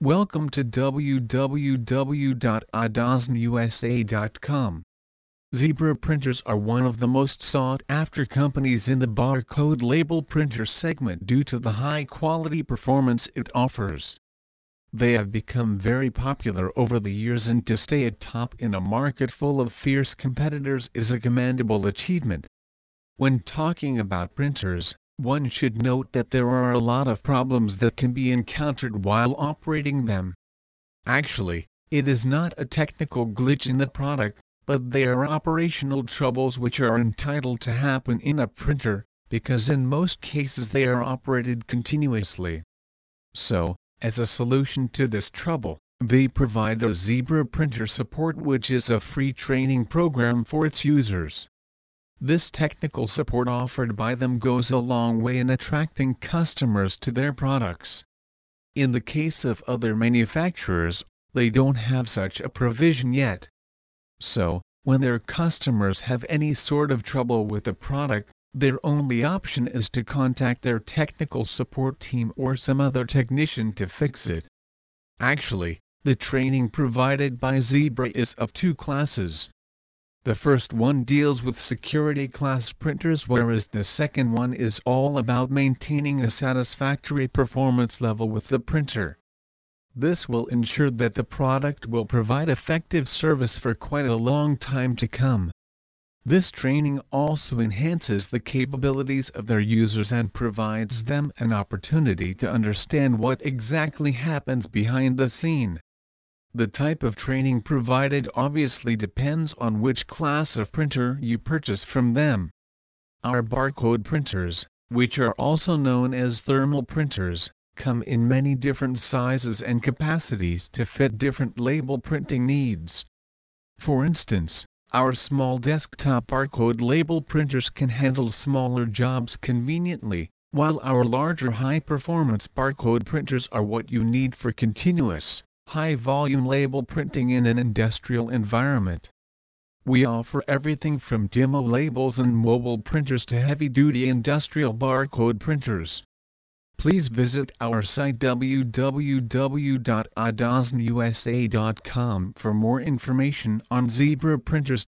Welcome to www.adazonusa.com. Zebra printers are one of the most sought after companies in the barcode label printer segment due to the high quality performance it offers. They have become very popular over the years and to stay at top in a market full of fierce competitors is a commendable achievement. When talking about printers, one should note that there are a lot of problems that can be encountered while operating them. Actually, it is not a technical glitch in the product, but they are operational troubles which are entitled to happen in a printer, because in most cases they are operated continuously. So, as a solution to this trouble, they provide a Zebra printer support which is a free training program for its users. This technical support offered by them goes a long way in attracting customers to their products. In the case of other manufacturers, they don't have such a provision yet. So, when their customers have any sort of trouble with the product, their only option is to contact their technical support team or some other technician to fix it. Actually, the training provided by Zebra is of two classes. The first one deals with security class printers whereas the second one is all about maintaining a satisfactory performance level with the printer. This will ensure that the product will provide effective service for quite a long time to come. This training also enhances the capabilities of their users and provides them an opportunity to understand what exactly happens behind the scene. The type of training provided obviously depends on which class of printer you purchase from them. Our barcode printers, which are also known as thermal printers, come in many different sizes and capacities to fit different label printing needs. For instance, our small desktop barcode label printers can handle smaller jobs conveniently, while our larger high-performance barcode printers are what you need for continuous, high-volume label printing in an industrial environment. We offer everything from demo labels and mobile printers to heavy-duty industrial barcode printers. Please visit our site www.adazonusa.com for more information on Zebra printers.